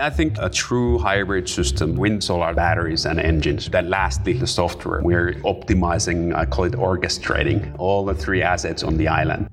I think a true hybrid system, wind, solar batteries, and engines, that lastly, the software. We're optimizing, I call it orchestrating, all the three assets on the island.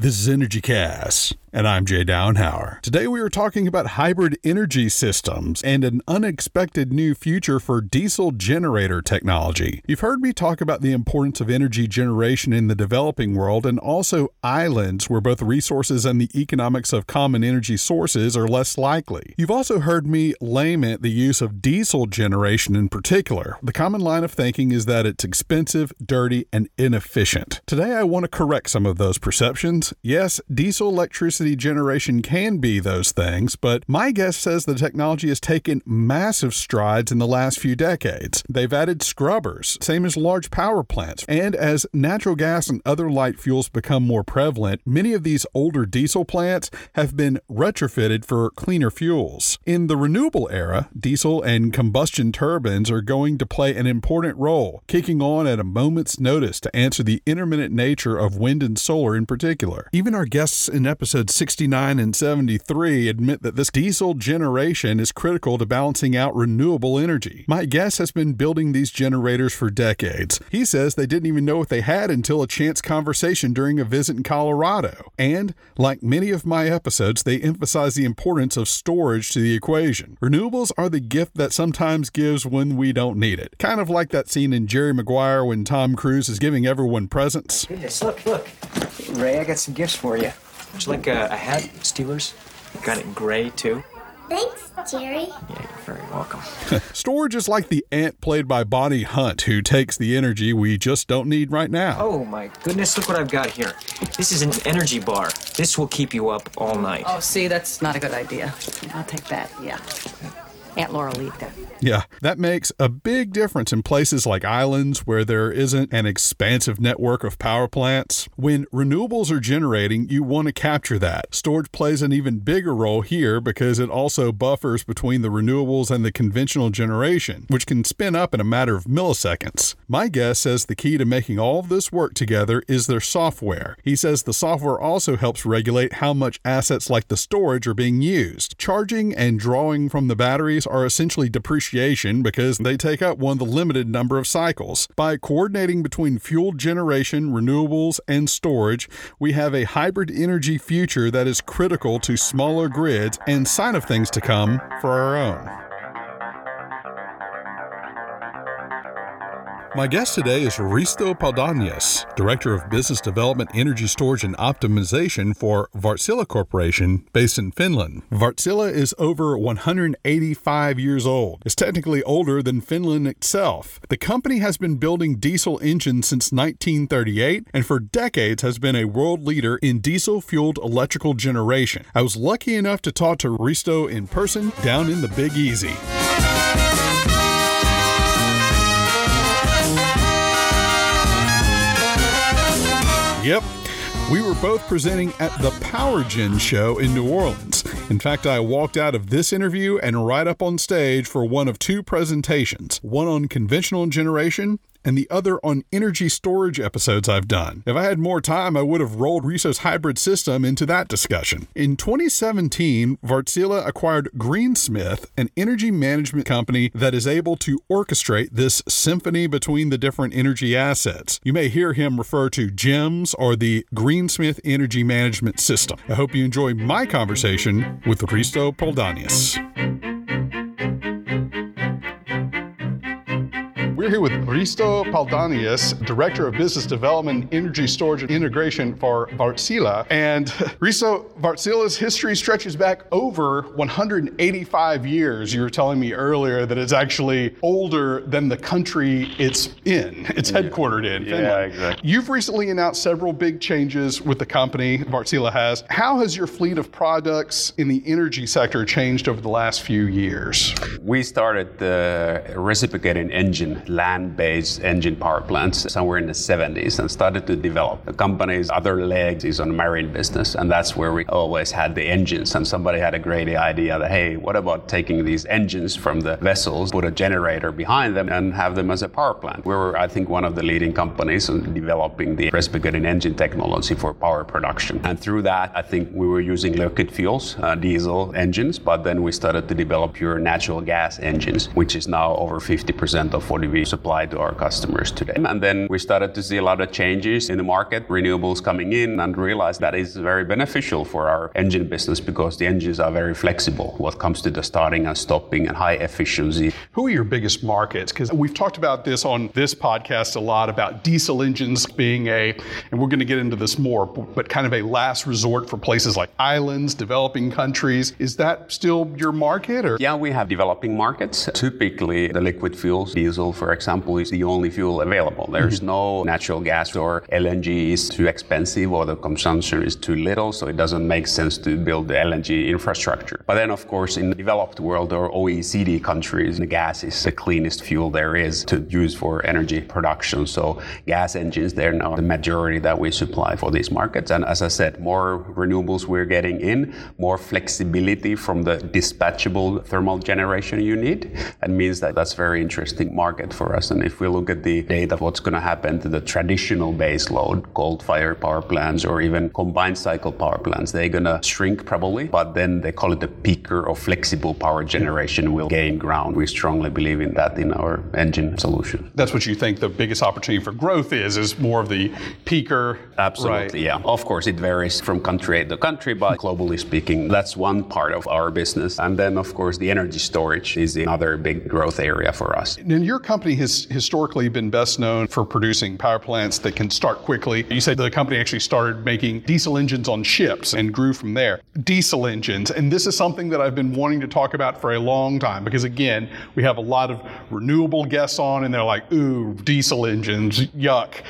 This is Energy Cast and I'm Jay Downhauer. Today we are talking about hybrid energy systems and an unexpected new future for diesel generator technology. You've heard me talk about the importance of energy generation in the developing world and also islands where both resources and the economics of common energy sources are less likely. You've also heard me lament the use of diesel generation in particular. The common line of thinking is that it's expensive, dirty, and inefficient. Today I want to correct some of those perceptions. Yes, diesel electricity generation can be those things, but my guess says the technology has taken massive strides in the last few decades. They've added scrubbers, same as large power plants. And as natural gas and other light fuels become more prevalent, many of these older diesel plants have been retrofitted for cleaner fuels. In the renewable era, diesel and combustion turbines are going to play an important role, kicking on at a moment's notice to answer the intermittent nature of wind and solar in particular. Even our guests in episode 69 and 73 admit that this diesel generation is critical to balancing out renewable energy. My guest has been building these generators for decades. He says they didn't even know what they had until a chance conversation during a visit in Colorado. And, like many of my episodes, they emphasize the importance of storage to the equation. Renewables are the gift that sometimes gives when we don't need it. Kind of like that scene in Jerry Maguire when Tom Cruise is giving everyone presents. Goodness, look, look. Ray, I got some gifts for you. Would you like a, a hat, Steelers? Got it in gray, too. Thanks, Jerry. Yeah, you're very welcome. Storage is like the aunt played by Bonnie Hunt who takes the energy we just don't need right now. Oh my goodness, look what I've got here. This is an energy bar. This will keep you up all night. Oh, see, that's not a good idea. I'll take that, yeah. Aunt. Yeah, that makes a big difference in places like islands where there isn't an expansive network of power plants. When renewables are generating, you want to capture that. Storage plays an even bigger role here because it also buffers between the renewables and the conventional generation, which can spin up in a matter of milliseconds. My guess says the key to making all of this work together is their software. He says the software also helps regulate how much assets like the storage are being used. Charging and drawing from the batteries are essentially depreciation because they take up one of the limited number of cycles. By coordinating between fuel generation, renewables, and storage, we have a hybrid energy future that is critical to smaller grids and sign of things to come for our own. My guest today is Risto Paldanius, Director of Business Development, Energy Storage, and Optimization for Wärtsilä Corporation, based in Finland. Wärtsilä is over 185 years old. It's technically older than Finland itself. The company has been building diesel engines since 1938 and for decades has been a world leader in diesel fueled electrical generation. I was lucky enough to talk to Risto in person down in the Big Easy. Yep. We were both presenting at the Power Gen show in New Orleans. In fact, I walked out of this interview and right up on stage for one of two presentations one on conventional generation and the other on energy storage episodes I've done. If I had more time, I would have rolled Risto's hybrid system into that discussion. In 2017, Wärtsilä acquired Greensmith, an energy management company that is able to orchestrate this symphony between the different energy assets. You may hear him refer to GEMS or the Greensmith Energy Management System. I hope you enjoy my conversation with Risto Paldanius. Here with Risto Paldanius, Director of Business Development, Energy Storage and Integration for Wärtsilä. And Risto, Wärtsilä's history stretches back over 185 years. You were telling me earlier that it's actually older than the country it's in, it's headquartered in, Yeah, Finland. exactly. You've recently announced several big changes with the company, Wärtsilä has. How has your fleet of products in the energy sector changed over the last few years? We started the reciprocating engine, land-based engine power plants somewhere in the 70s and started to develop. The company's other leg is on marine business, and that's where we always had the engines. And somebody had a great idea that, hey, what about taking these engines from the vessels, put a generator behind them, and have them as a power plant? We were, I think, one of the leading companies in developing the reciprocating engine technology for power production. And through that, I think we were using liquid fuels, uh, diesel engines, but then we started to develop pure natural gas engines, which is now over 50% of what we supply to our customers today. And then we started to see a lot of changes in the market, renewables coming in, and realized that is very beneficial for our engine business because the engines are very flexible when it comes to the starting and stopping and high efficiency. Who are your biggest markets? Because we've talked about this on this podcast a lot about diesel engines being a, and we're going to get into this more, but kind of a last resort for places like islands, developing countries. Is that still your market? Or Yeah, we have developing markets. Typically, the liquid fuels, diesel, for example, is the only fuel available. There's mm-hmm. no natural gas or LNG is too expensive or the consumption is too little, so it doesn't make sense to build the LNG infrastructure. But then, of course, in the developed world or OECD countries, the gas is the cleanest fuel there is to use for energy production. So gas engines, they're now the majority that we supply for these markets. And as I said, more renewables we're getting in, more flexibility from the dispatchable thermal generation you need. That means that that's a very interesting market for us. And if we look at the data, what's going to happen to the traditional base load, coal-fired power plants or even combined cycle power plants, they're going to shrink probably, but then they call it the peaker or flexible power generation will gain ground. We strongly believe in that in our engine solution. that's what you think the biggest opportunity for growth is, is more of the peaker. Absolutely, right? yeah. Of course, it varies from country to country, but globally speaking, that's one part of our business. And then, of course, the energy storage is another big growth area for us. And your company has historically been best known for producing power plants that can start quickly. You said the company actually started making diesel engines on ships and grew from there. Diesel engines, and this is something that I've been wanting to talk about for a long time because, again, we have a lot of renewable guests on and they're like, ooh, diesel engines, yuck.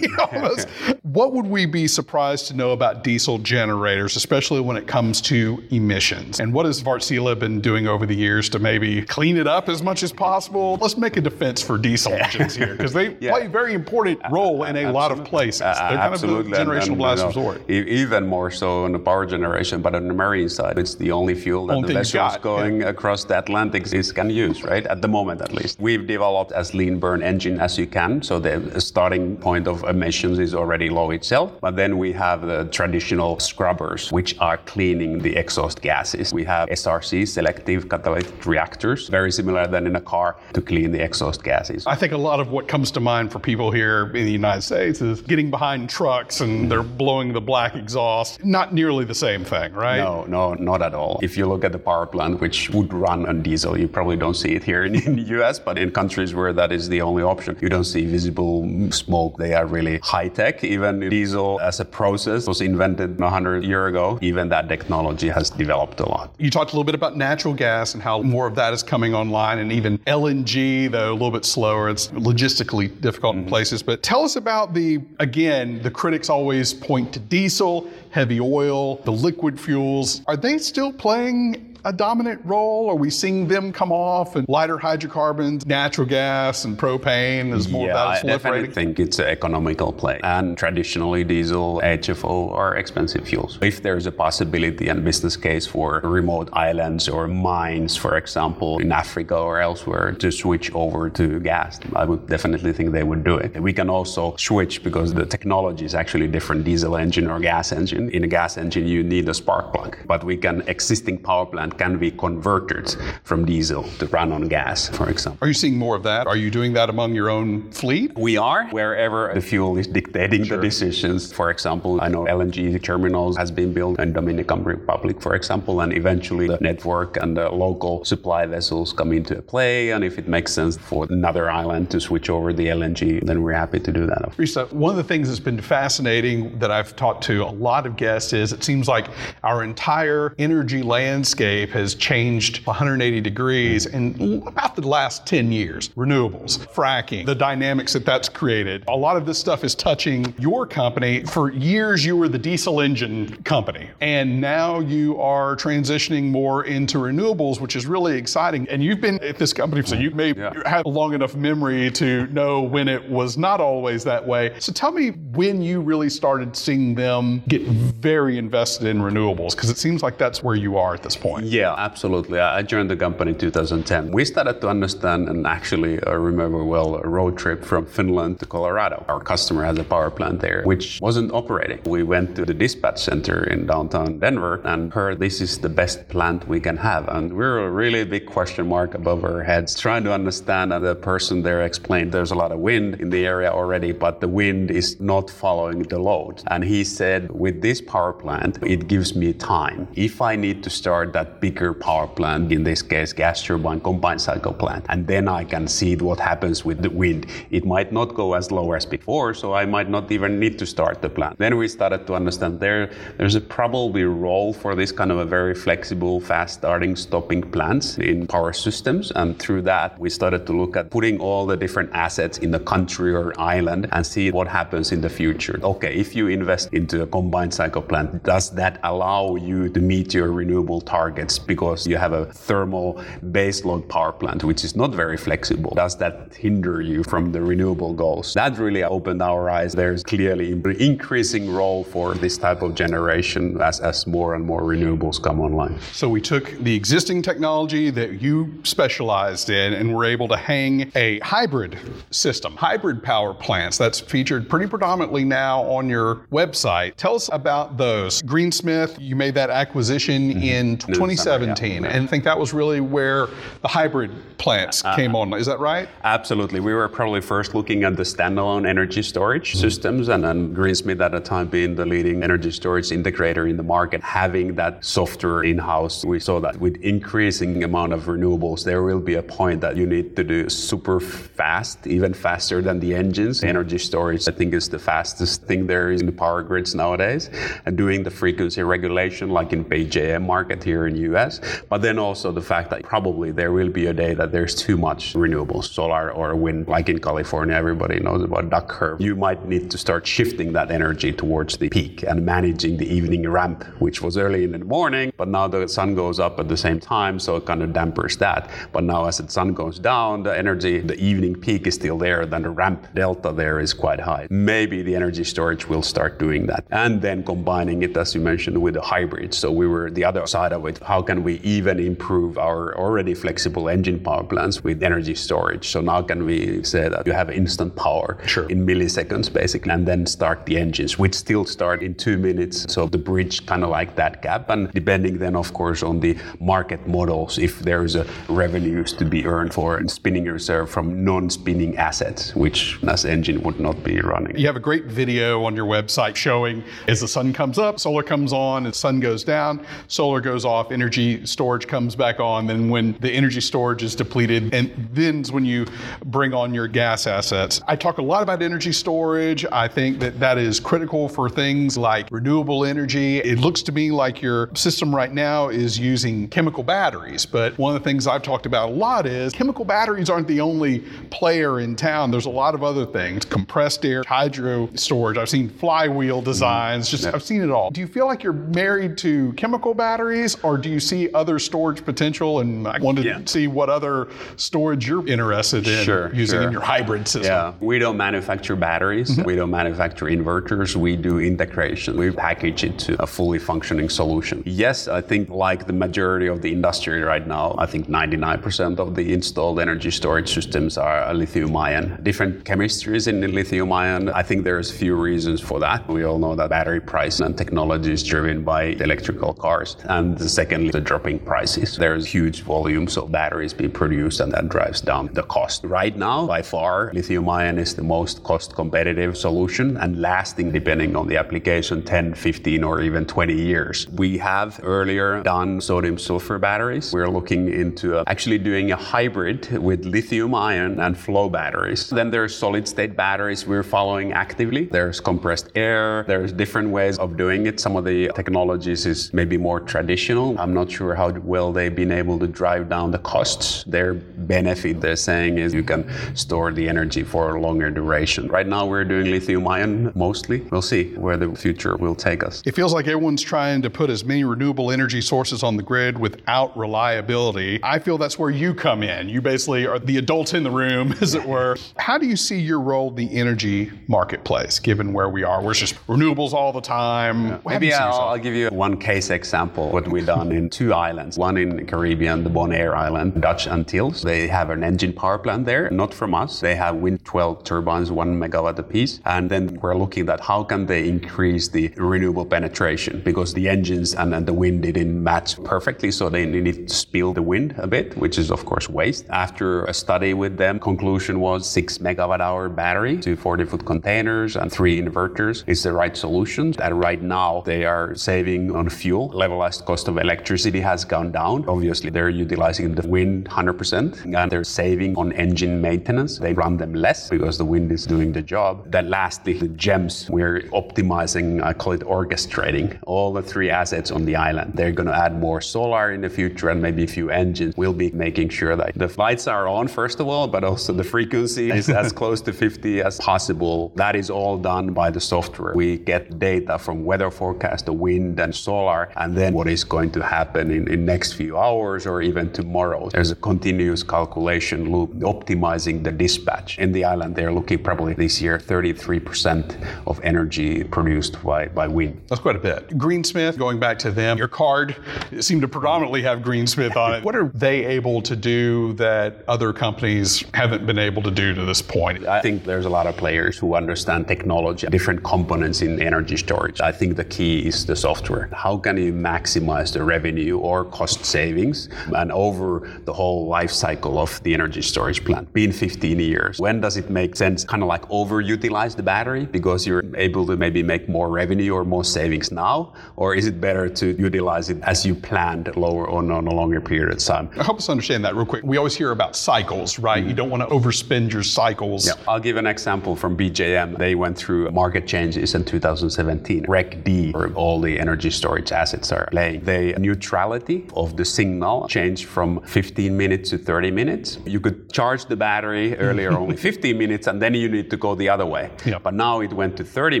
Almost- what would we be surprised to know about diesel generators, especially when it comes to emissions? And what has Wärtsilä been doing over the years to maybe clean it up as much as possible? Let's make a defense for diesel engines here because they Yeah. play a very important role in a lot of places. They're kind absolutely. of and- the generational and, last you know, resort. Even more so on the power generation, but on the marine side, it's the only fuel that Only the vessels going across the Atlantic is can use, right? At the moment, at least. We've developed as lean burn engine as you can, so the starting point of emissions is already low itself. But then we have the traditional scrubbers, which are cleaning the exhaust gases. We have SRC, selective catalytic reactors, very similar than in a car to clean the exhaust gases. I think a lot of what comes to mind for people here in the United States is getting behind trucks and they're blowing the black exhaust. Not nearly the same thing, right? No, no, not at all. If you look at the power plant, which would run on diesel, you probably don't see it here in, in the US, but in countries where that is the only option, you don't see visible smoke. They are really high tech. Even diesel as a process was invented 100 years ago. Even that technology has developed a lot. You talked a little bit about natural gas and how more of that is coming online, and even LNG, though a little bit slower. It's logistically difficult in mm-hmm. places. But tell us about the, again, the critics always point to diesel, heavy oil, the liquid fuels. Are they still playing a dominant role? Are we seeing them come off and lighter hydrocarbons, natural gas, and propane is more yeah, of I that is definitely think it's an economical play. And traditionally, diesel, HFO are expensive fuels. If there's a possibility and business case for remote islands or mines, for example, in Africa or elsewhere, to switch over to gas, I would definitely think they would do it. We can also switch because the technology is actually different diesel engine or gas engine. In a gas engine, you need a spark plug, but we can existing power plant can be converted from diesel to run on gas, for example. Are you seeing more of that? Are you doing that among your own fleet? We are wherever the fuel is dictating sure. the decisions. For example, I know LNG terminals has been built in Dominican Republic, for example, and eventually the network and the local supply vessels come into play. And if it makes sense for another island to switch over the LNG, then we're happy to do that. Risto, one of the things that's been fascinating that I've talked to a lot of guests is it seems like our entire energy landscape has changed 180 degrees in about the last 10 years. Renewables, fracking, the dynamics that that's created. A lot of this stuff is touching your company. For years, you were the diesel engine company, and now you are transitioning more into renewables, which is really exciting. And you've been at this company, so you may yeah. have a long enough memory to know when it was not always that way. So tell me when you really started seeing them get very invested in renewables, because it seems like that's where you are at this point. Yeah, absolutely. I joined the company in 2010. We started to understand, and actually, I remember well, a road trip from Finland to Colorado. Our customer has a power plant there, which wasn't operating. We went to the dispatch center in downtown Denver and heard this is the best plant we can have. And we are a really big question mark above our heads, trying to understand. And the person there explained there's a lot of wind in the area already, but the wind is not following the load. And he said, with this power plant, it gives me time. If I need to start that bigger power plant, in this case, gas turbine combined cycle plant, and then I can see what happens with the wind. It might not go as low as before, so I might not even need to start the plant. Then we started to understand there, there's a probably role for this kind of a very flexible, fast starting, stopping plants in power systems. And through that, we started to look at putting all the different assets in the country or island and see what happens in the future. Okay, if you invest into a combined cycle plant, does that allow you to meet your renewable targets because you have a thermal baseload power plant, which is not very flexible? Does that hinder you from the renewable goals? That really opened our eyes. There's clearly an increasing role for this type of generation as, as more and more renewables come online. So we took the existing technology that you specialized in and were able to hang a hybrid system, hybrid power plants that's featured pretty predominantly now on your website. Tell us about those. Greensmith, you made that acquisition mm-hmm. in 2017, yeah. and I think that was really where the hybrid plants uh, came on. Is that right? Absolutely. We were probably first looking at the standalone energy storage mm-hmm. systems, and then Greensmith at the time being the leading energy storage integrator in the market, having that software in-house. We saw that with increasing amount of renewables, there will be a point that you need to do super fast, even faster than the engines. Energy storage, I think, is the fastest thing there is in the power grids nowadays, and doing the frequency regulation like in PJM market here in US, but then also the fact that probably there will be a day that there's too much renewables, solar or wind, like in California, everybody knows about duck curve. You might need to start shifting that energy towards the peak and managing the evening ramp, which was early in the morning, but now the sun goes up at the same time, so it kind of dampers that. But now as the sun goes down, the energy, the evening peak is still there, then the ramp delta there is quite high. Maybe the energy storage will start doing that. And then combining it, as you mentioned, with the hybrid. So we were the other side of it. How can we even improve our already flexible engine power plants with energy storage? So now can we say that you have instant power sure. in milliseconds, basically, and then start the engines, which still start in two minutes. So the bridge kind of like that gap. And depending then, of course, on the market models, if there's a revenues to be earned for spinning reserve from non-spinning assets, which as engine would not be running. You have a great video on your website showing as the sun comes up, solar comes on, and sun goes down, solar goes off, energy storage comes back on. Then when the energy storage is depleted, and then's when you bring on your gas assets. I talk a lot about energy storage. I think that that is critical for things like renewable energy. It looks to me like your system right now is using chemical batteries, but one of the things I've talked about a lot is chemical batteries aren't the only player in town. There's a lot of other things, compressed air, hydro storage. I've seen flywheel mm-hmm. designs, just I've seen it all. Do you feel like you're married to chemical batteries or do you see other storage potential? And I wanted yeah. to see what other storage you're interested in sure, using sure. in your hybrid system. Yeah, we don't manufacture batteries. Mm-hmm. We don't manufacture inverters. We do integration. We package it to a fully functioning solution. Yes, I think like the majority of the industry right now, I think 99% of the installed energy storage systems are lithium ion. Different chemistries in lithium ion. I think there's few reasons for that. We all know that battery price and technology is driven by electrical cars. And secondly, the dropping prices. There's huge volumes of batteries being produced, and that drives down the cost. Right now, by far, lithium ion is the most cost competitive solution and lasting, depending on the application, 10, 15, or even 20 years. We have earlier done sodium sulfur batteries. We're looking into uh, actually doing a hybrid with lithium ion and flow batteries. Then there's solid state batteries we're following actively. There's compressed air. There's different ways of doing it. Some of the technologies is maybe more traditional. I'm not sure how well they've been able to drive down the costs. Their benefit, they're saying, is you can store the energy for a longer duration. Right now, we're doing lithium ion mostly. We'll see where the future will take us. It feels like everyone's trying to put as many renewable energy sources on the grid without reliability. I feel that's where you come in. You basically are the adult in the room, as it were. How do you see your role in the energy marketplace, given where we are? We're just renewables all the time. Yeah. Maybe I'll, I'll, give you one case example. What we've done in two islands, one in the Caribbean, the Bonaire Island, Dutch Antilles. They have an engine power plant there, not from us. They have wind 12 turbines, one megawatt apiece. And then we're looking at how can they increase the renewable penetration because the engines and, and the wind didn't match perfectly. So they need to spill the wind a bit, which is of course waste. After a study with them, conclusion was six megawatt hour battery, two 40 foot containers and three inverters is the right solution. And right now they are saving on fuel. Levelized cost of electricity has gone down. Obviously they're utilizing the wind 100% and they're saving on engine maintenance. They run them less because the wind is doing the job. Then lastly, the GEMS, we're optimizing, I call it orchestrating all the three assets on the island. They're going to add more solar in the future and maybe a few engines. We'll be making sure that the lights are on, first of all, but also the frequency is as close to 50 as possible. That is all done by the software. We get data from weather forecast, the wind and solar, and then what is going to happen in, in next few hours or even tomorrow. There's a continuous calculation loop optimizing the dispatch. In the island, they're looking probably this year 33% of energy produced by, by wind. That's quite a bit. Greensmith, going back to them, your card seemed to predominantly have Greensmith on it. What are they able to do that other companies haven't been able to do to this point? I think there's a lot of players who understand technology, different components in energy storage. I think the key is the software. How can you maximize the revenue or cost savings and over the whole life cycle of the energy storage plant? Been 15 years. When does it make sense kind of like overutilize the battery because you're able to maybe make more revenue or more savings now? Or is it better to utilize it as you planned lower on, on a longer period of time? Help us understand that real quick. We always hear about cycles, right? Mm-hmm. You don't want to overspend your cycles. Yeah. I'll give an example from PJM. They went through market changes in 2017. Reg D, where all the energy storage assets are playing. The neutrality of the signal changed from 15 minutes to 30 minutes. You could charge the battery earlier only 15 minutes and then you need to go the other way. Yeah. But now it went to 30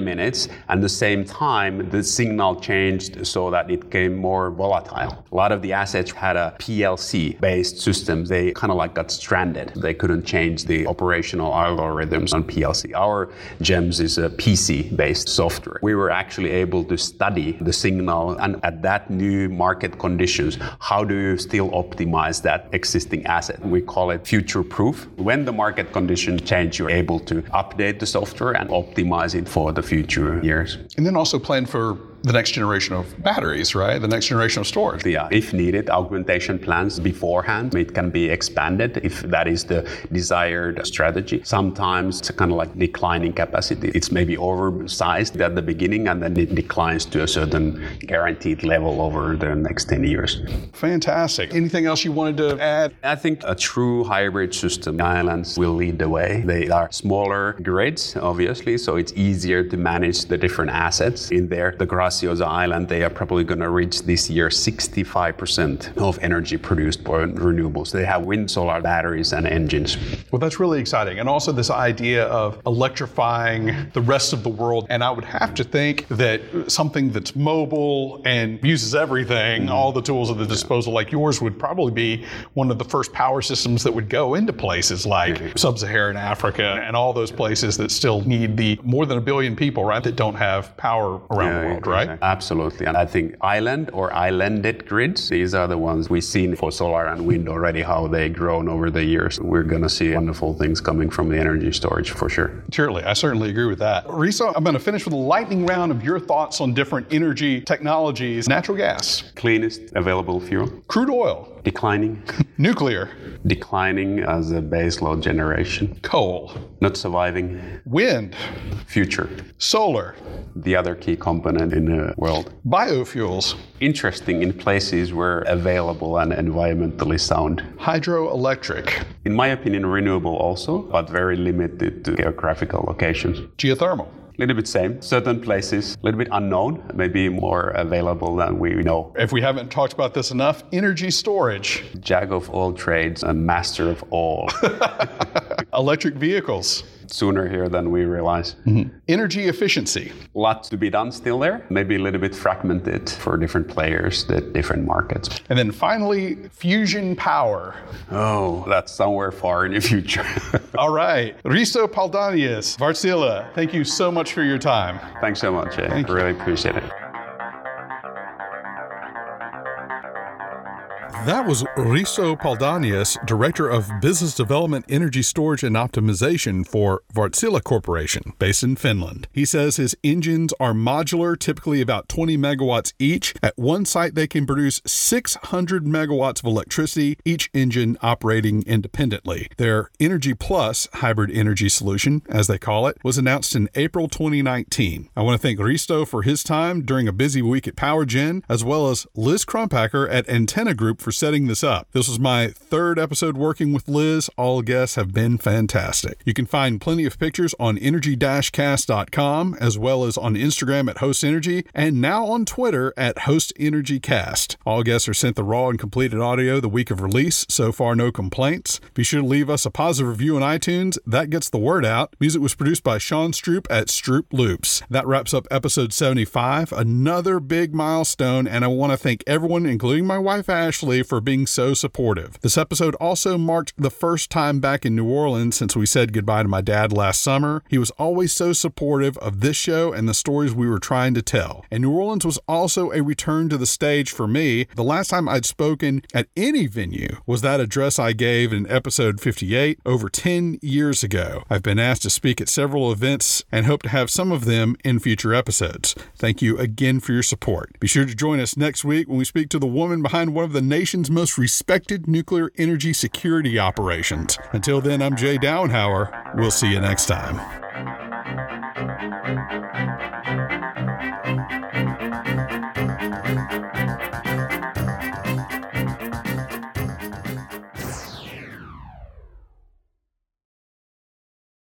minutes and the same time the signal changed so that it became more volatile. A lot of the assets had a PLC based system. They kind of like got stranded. They couldn't change the operational algorithms on PLC. Our GEMS is a PC based software. We were actually able to study the signal and at that new market conditions, how do you still optimize that existing asset? We call it future proof. When the market conditions change, you're able to update the software and optimize it for the future years. And then also plan for the next generation of batteries, right? The next generation of storage. Yeah, if needed, augmentation plans beforehand. It can be expanded if that is the desired strategy. Sometimes it's kind of like declining capacity. It's maybe oversized at the beginning and then it declines to a certain guaranteed level over the next 10 years. Fantastic. Anything else you wanted to add? I think a true hybrid system, islands will lead the way. They are smaller grids, obviously, so it's easier to manage the different assets in there. The grass Graciosa Island, they are probably going to reach this year 65% of energy produced by renewables. They have wind, solar batteries, and engines. Well, that's really exciting. And also, this idea of electrifying the rest of the world. And I would have to think that something that's mobile and uses everything, mm-hmm. all the tools at the disposal, like yours, would probably be one of the first power systems that would go into places like mm-hmm. sub Saharan Africa and all those places that still need the more than a billion people, right, that don't have power around yeah, the world, right? Right? Absolutely. And I think island or islanded grids, these are the ones we've seen for solar and wind already, how they've grown over the years. We're going to see wonderful things coming from the energy storage for sure. Surely, I certainly agree with that. Risto, I'm going to finish with a lightning round of your thoughts on different energy technologies. Natural gas, Cleanest available fuel, crude oil, declining, nuclear, declining as a baseload generation, coal, not surviving, wind, future, solar, the other key component in the world. biofuels, Interesting in places where available and environmentally sound. hydroelectric, In my opinion, renewable also, but very limited to geographical locations. geothermal. A little bit same. Certain places, a little bit unknown, maybe more available than we know. If we haven't talked about this enough, energy storage, Jack of all trades and master of all. electric vehicles, Sooner here than we realize. Mm-hmm. energy efficiency, Lots to be done still there. Maybe a little bit fragmented for different players, the different markets. and then finally, fusion power. Oh, that's somewhere far in the future. All right. Risto Paldanius, Wärtsilä, thank you so much for your time. Thanks so much. I Thank you. really appreciate it. That was Risto Paldanius, Director of Business Development, Energy Storage, and Optimization for Wärtsilä Corporation, based in Finland. He says his engines are modular, typically about 20 megawatts each. At one site, they can produce 600 megawatts of electricity, each engine operating independently. Their Energy Plus hybrid energy solution, as they call it, was announced in April 2019. I want to thank Risto for his time during a busy week at PowerGen, as well as Liz Crumpacker at Antenna Group for setting this up. This was my third episode working with Liz. All guests have been fantastic. You can find plenty of pictures on energy-cast.com as well as on Instagram at Host Energy and now on Twitter at Host Energy Cast. All guests are sent the raw and completed audio the week of release. So far, no complaints. Be sure to leave us a positive review on iTunes. That gets the word out. Music was produced by Sean Stroop at Stroop Loops. That wraps up episode 75, another big milestone, and I want to thank everyone, including my wife Ashley, for being so supportive. This episode also marked the first time back in New Orleans since we said goodbye to my dad last summer. He was always so supportive of this show and the stories we were trying to tell. And New Orleans was also a return to the stage for me. The last time I'd spoken at any venue was that address I gave in episode 58 over 10 years ago. I've been asked to speak at several events and hope to have some of them in future episodes. Thank you again for your support. Be sure to join us next week when we speak to the woman behind one of the nation's most respected nuclear energy security operations. Until then, I'm Jay Downhauer. We'll see you next time.